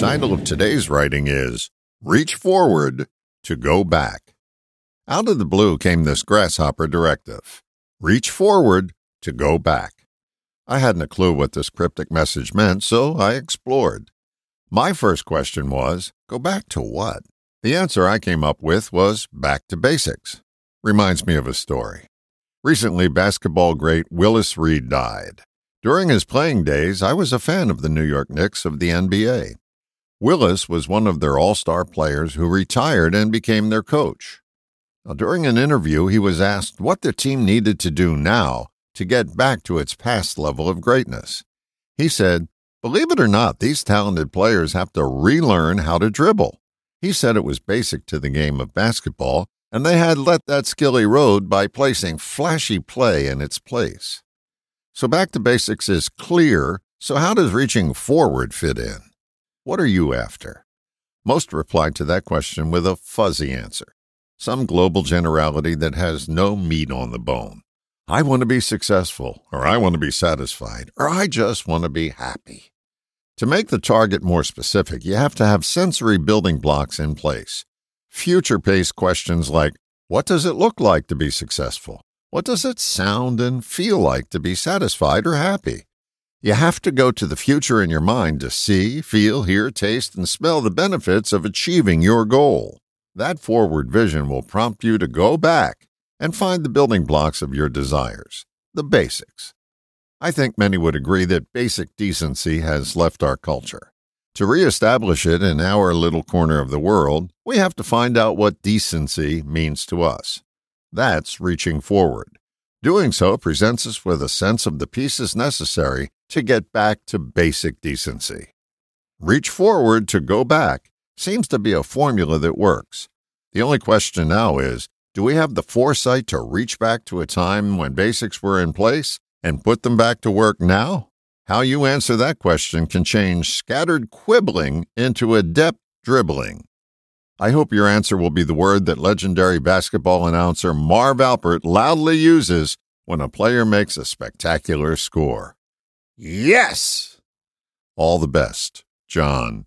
title of today's writing is Reach Forward to Go Back. Out of the blue came this grasshopper directive Reach forward to go back. I hadn't a clue what this cryptic message meant, so I explored. My first question was Go back to what? The answer I came up with was Back to Basics. Reminds me of a story. Recently, basketball great Willis Reed died. During his playing days, I was a fan of the New York Knicks of the NBA. Willis was one of their all star players who retired and became their coach. Now, during an interview, he was asked what the team needed to do now to get back to its past level of greatness. He said, Believe it or not, these talented players have to relearn how to dribble. He said it was basic to the game of basketball, and they had let that skill erode by placing flashy play in its place. So back to basics is clear, so how does reaching forward fit in? What are you after? Most replied to that question with a fuzzy answer, some global generality that has no meat on the bone. I want to be successful, or I want to be satisfied, or I just want to be happy. To make the target more specific, you have to have sensory building blocks in place. Future paced questions like What does it look like to be successful? What does it sound and feel like to be satisfied or happy? You have to go to the future in your mind to see, feel, hear, taste, and smell the benefits of achieving your goal. That forward vision will prompt you to go back and find the building blocks of your desires, the basics. I think many would agree that basic decency has left our culture. To reestablish it in our little corner of the world, we have to find out what decency means to us. That's reaching forward. Doing so presents us with a sense of the pieces necessary to get back to basic decency. Reach forward to go back seems to be a formula that works. The only question now is do we have the foresight to reach back to a time when basics were in place and put them back to work now? How you answer that question can change scattered quibbling into adept dribbling. I hope your answer will be the word that legendary basketball announcer Marv Albert loudly uses when a player makes a spectacular score. Yes! All the best, John.